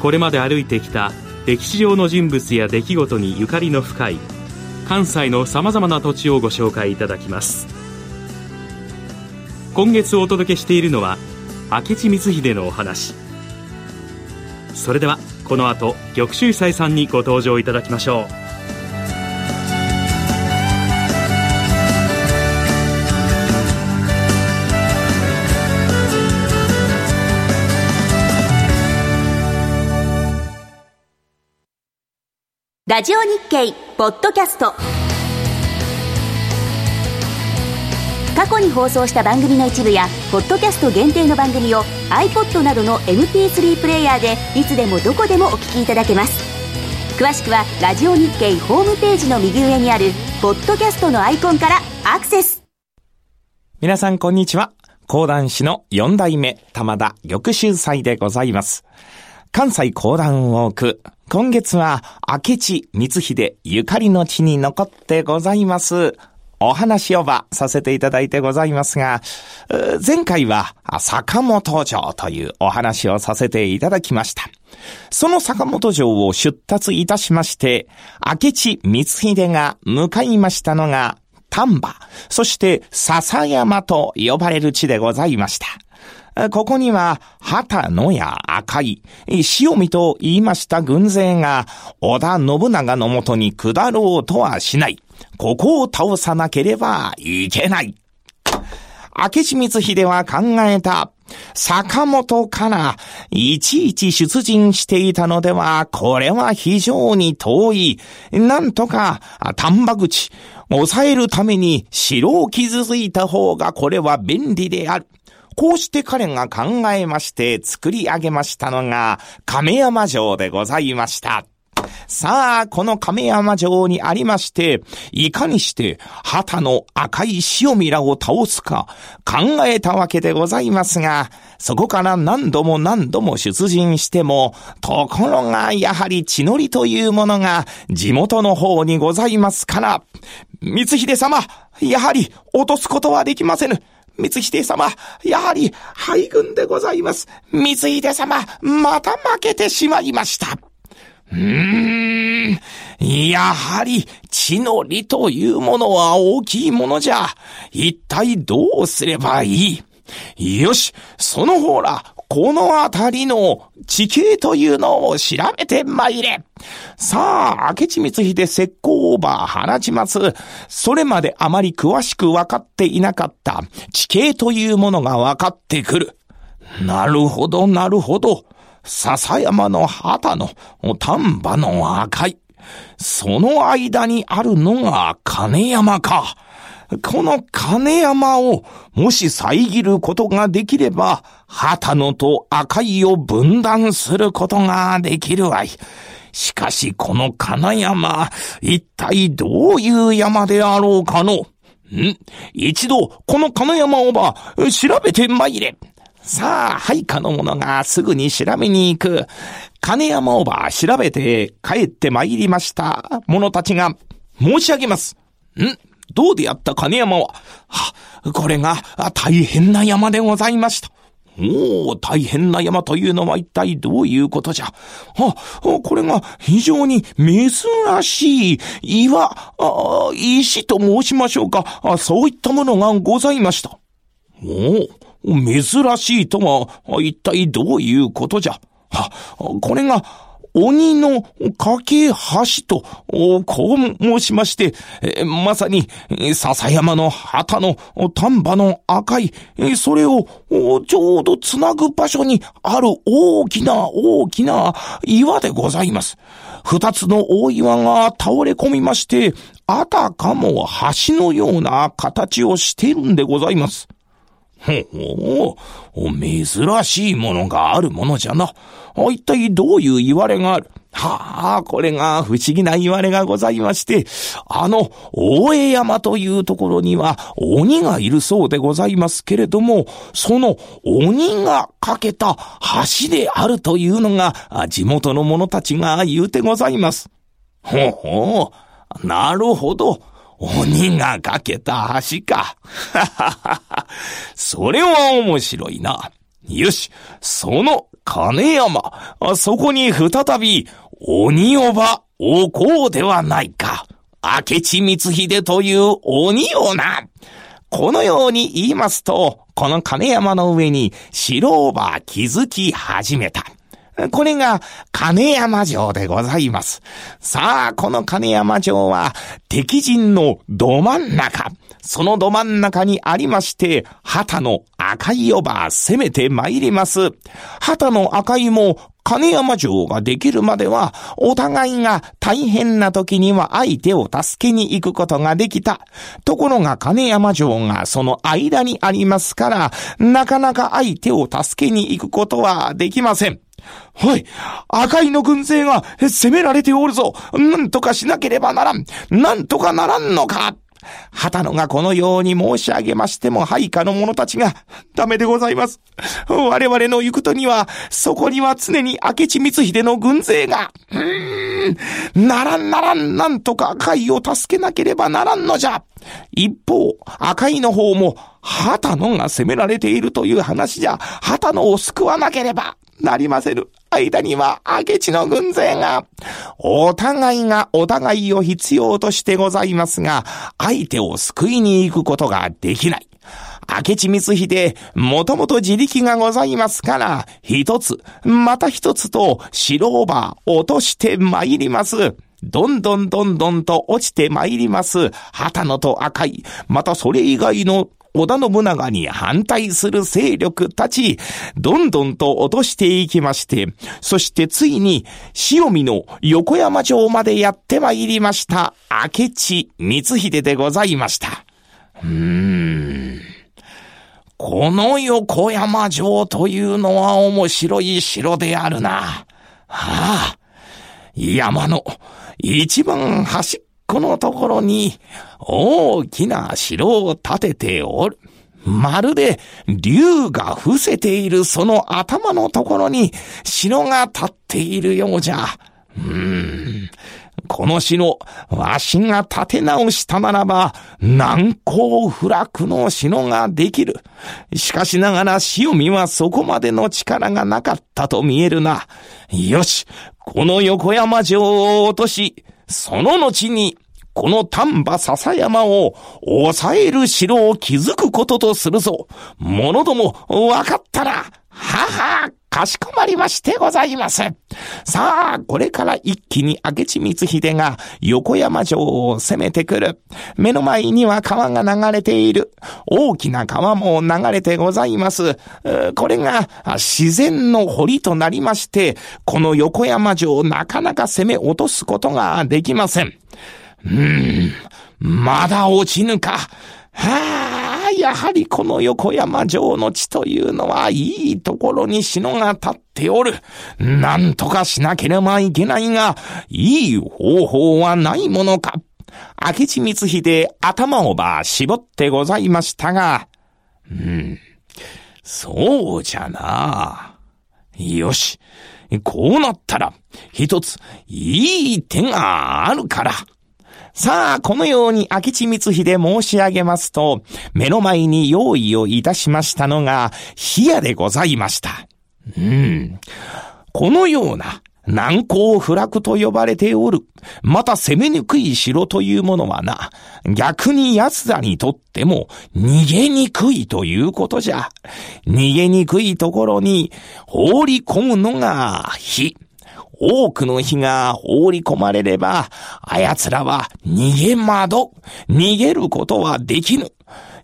これまで歩いてきた歴史上の人物や出来事にゆかりの深い関西のさまざまな土地をご紹介いただきます。今月お届けしているのは明智光秀のお話。それではこの後玉州斎さんにご登場いただきましょう。ラジオ日経ポッドキャスト。過去に放送した番組の一部やポッドキャスト限定の番組を iPod などの MP3 プレイヤーでいつでもどこでもお聞きいただけます。詳しくはラジオ日経ホームページの右上にあるポッドキャストのアイコンからアクセス。皆さんこんにちは。講談師の4代目玉田玉秀祭でございます。関西講談ウォーク今月は明智光秀ゆかりの地に残ってございます。お話をばさせていただいてございますが、前回は坂本城というお話をさせていただきました。その坂本城を出立いたしまして、明智光秀が向かいましたのが丹波、そして笹山と呼ばれる地でございました。ここには、旗野や赤い、塩見と言いました軍勢が、織田信長のもとに下ろうとはしない。ここを倒さなければいけない。明智光秀は考えた。坂本から、いちいち出陣していたのでは、これは非常に遠い。なんとか、丹波口、抑えるために城を傷ついた方がこれは便利である。こうして彼が考えまして作り上げましたのが亀山城でございました。さあ、この亀山城にありまして、いかにして旗の赤い塩ミラを倒すか考えたわけでございますが、そこから何度も何度も出陣しても、ところがやはり血のりというものが地元の方にございますから、光秀様、やはり落とすことはできませぬ。光秀様、やはり敗軍でございます。光秀様、また負けてしまいました。うーん。やはり、地の利というものは大きいものじゃ。一体どうすればいい？よし、その方ら、このあたりの地形というのを調べてまいれ。さあ、明智光秀石膏オーバー放ちます。それまであまり詳しく分かっていなかった地形というものが分かってくる。なるほど、なるほど。笹山の旗の丹波の赤い。その間にあるのが金山か。この金山をもし遮ることができれば、旗野と赤いを分断することができるわい。しかしこの金山、一体どういう山であろうかの？ん？一度、この金山をば、調べてまいれ。さあ、配下の者がすぐに調べに行く。金山をば調べて帰ってまいりました者たちが申し上げます。ん？どうであった金山は、は、これが大変な山でございました。おお、大変な山というのは一体どういうことじゃ。あ、これが非常に珍しい岩、あ石と申しましょうかあ。そういったものがございました。おお、珍しいとは一体どういうことじゃ。は、これが鬼の架け橋と、こう申しまして、まさに、笹山の旗の丹波の赤い、それをちょうどつなぐ場所にある大きな大きな岩でございます。二つの大岩が倒れ込みまして、あたかも橋のような形をしているんでございます。ほほ珍しいものがあるものじゃな。一体どういう言われがある？はあ、これが不思議な言われがございまして、あの、大江山というところには鬼がいるそうでございますけれども、その鬼がかけた橋であるというのが、地元の者たちが言うてございます。ほうほう、なるほど。鬼がかけた橋か。はははそれは面白いな。よし、その金山、そこに再び鬼おばおこうではないか。明智光秀という鬼をな。このように言いますと、この金山の上に白おば築き始めた。これが金山城でございます。さあ、この金山城は敵陣のど真ん中。そのど真ん中にありまして、旗の赤いおば攻めて参ります。旗の赤いも金山城ができるまでは、お互いが大変な時には相手を助けに行くことができた。ところが金山城がその間にありますから、なかなか相手を助けに行くことはできません。はい。赤いの軍勢が攻められておるぞ。なんとかしなければならん。なんとかならんのか。旗野がこのように申し上げましても、配下の者たちが、ダメでございます。我々の行くとには、そこには常に明智光秀の軍勢が、うーん、ならんならん、なんとか赤いを助けなければならんのじゃ。一方、赤いの方も、旗野が攻められているという話じゃ、旗野を救わなければ。なりませぬ。間には明智の軍勢が、お互いがお互いを必要としてございますが、相手を救いに行くことができない。明智光秀、もともと自力がございますから、一つ、また一つと、白オーバー落として参ります。どんどんどんどんと落ちて参ります。旗野と赤い、またそれ以外の織田信長に反対する勢力たち、どんどんと落としていきまして、そしてついに、塩見の横山城までやってまいりました、明智光秀でございました。うーん。この横山城というのは面白い城であるな。はあ、山の一番端っこのところに大きな城を建てておる。まるで竜が伏せているその頭のところに城が建っているようじゃ。うーん。この城、わしが建て直したならば、難攻不落の城ができる。しかしながら塩見はそこまでの力がなかったと見えるな。よし、この横山城を落とし、その後に、この丹波笹山を抑える城を築くこととするぞ。者ども、わかったら、はは、かしこまりましてございます。さあ、これから一気に明智光秀が横山城を攻めてくる。目の前には川が流れている。大きな川も流れてございます。これが自然の堀となりまして、この横山城をなかなか攻め落とすことができません。うーん、まだ落ちぬか。はあ、やはりこの横山城の地というのはいいところに篠が立っておる。なんとかしなければいけないが、いい方法はないものか。明智光秀頭をば絞ってございましたが、うん、そうじゃな。よし。こうなったら、一つ、いい手があるから。さあ、このように明智光秀申し上げますと、目の前に用意をいたしましたのが、冷やでございました。うん。このような、難攻不落と呼ばれておる。また攻めにくい城というものはな、逆に奴らにとっても逃げにくいということじゃ。逃げにくいところに放り込むのが火。多くの火が放り込まれれば、あやつらは逃げ惑、逃げることはできぬ。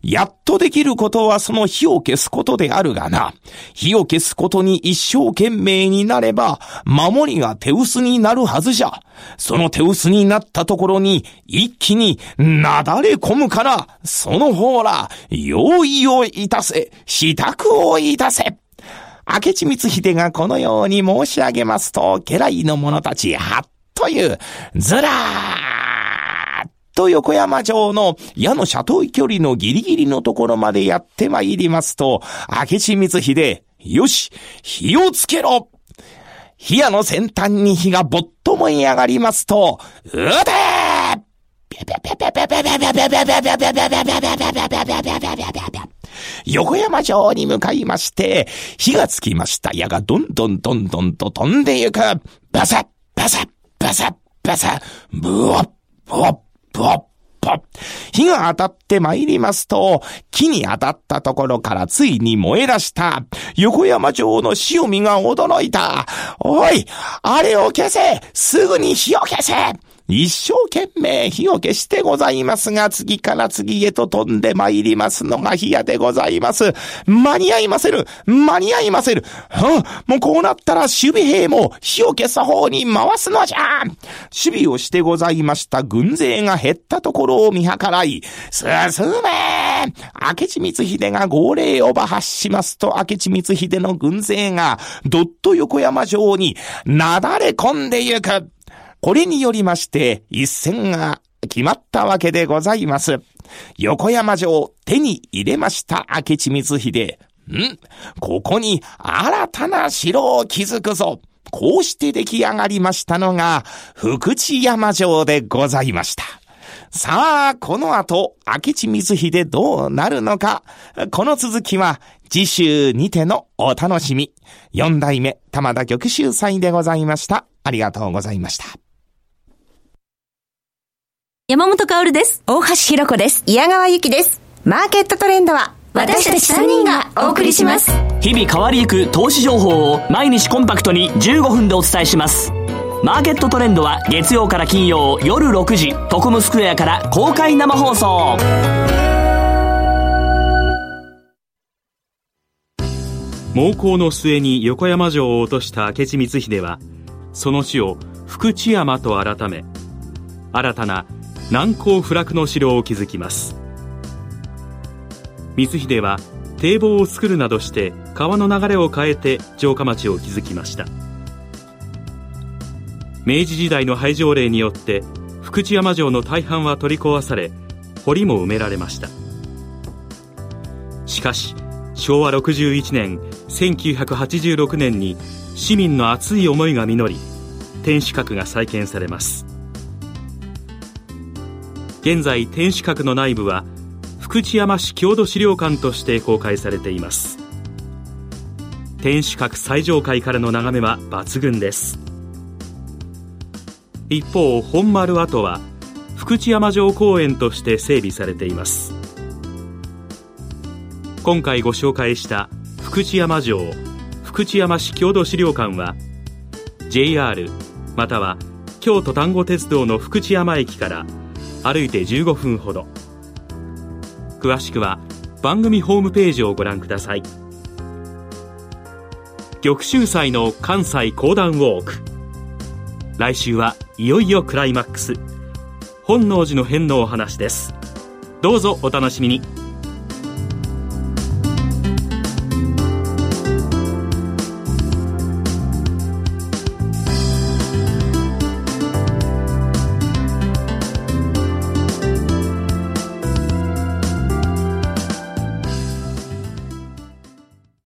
やっとできることはその火を消すことであるがな。火を消すことに一生懸命になれば、守りが手薄になるはずじゃ。その手薄になったところに、一気になだれ込むから、その方ら、用意をいたせ、支度をいたせ。明智光秀がこのように申し上げますと、家来の者たち、はっという、ずらーっと横山城の矢の車頭距離のギリギリのところまでやって参りますと、明智光秀、よし、火をつけろ。火矢の先端に火がぼっと燃え上がりますと、うて!横山城に向かいまして、火がつきました矢がどんどんどんどんと飛んでゆく。バサッバサッバサッバサッブワッブワッブワッ火が当たって参りますと、木に当たったところからついに燃え出した。横山城の潮見が驚いた。おい、あれを消せすぐに火を消せ一生懸命火を消してございますが、次から次へと飛んで参りますのが火矢でございます。間に合いませる間に合いませるはあ、もうこうなったら守備兵も火を消す方に回すのじゃ守備をしてございました軍勢が減ったところを見計らい、進め明智光秀が号令を馬発しますと、明智光秀の軍勢が、どっと横山城になだれ込んでゆく。これによりまして、一戦が決まったわけでございます。横山城手に入れました明智光秀。んここに新たな城を築くぞ。こうして出来上がりましたのが、福知山城でございました。さあ、この後、明智光秀どうなるのか。この続きは、次週にてのお楽しみ。四代目、玉田玉秀祭でございました。ありがとうございました。山本薫です。大橋弘子です。矢川ゆきです。マーケットトレンドは私たち3人がお送りします。日々変わりゆく投資情報を毎日コンパクトに15分でお伝えします。マーケットトレンドは月曜から金曜夜6時、トコムスクエアから公開生放送。猛攻の末に横山城を落とした明智光秀は、その地を福知山と改め、新たな難攻不落の城を築きます。光秀は堤防を作るなどして川の流れを変えて城下町を築きました。明治時代の廃城令によって福知山城の大半は取り壊され堀も埋められました。しかし昭和61年1986年に市民の熱い思いが実り天守閣が再建されます。現在天守閣の内部は福知山市郷土資料館として公開されています。天守閣最上階からの眺めは抜群です。一方本丸跡は福知山城公園として整備されています。今回ご紹介した福知山城福知山市郷土資料館は JR または京都丹後鉄道の福知山駅から歩いて15分ほど。詳しくは番組ホームページをご覧ください。玉州祭の関西講談ウォーク。来週はいよいよクライマックス。本能寺の変のお話です。どうぞお楽しみに。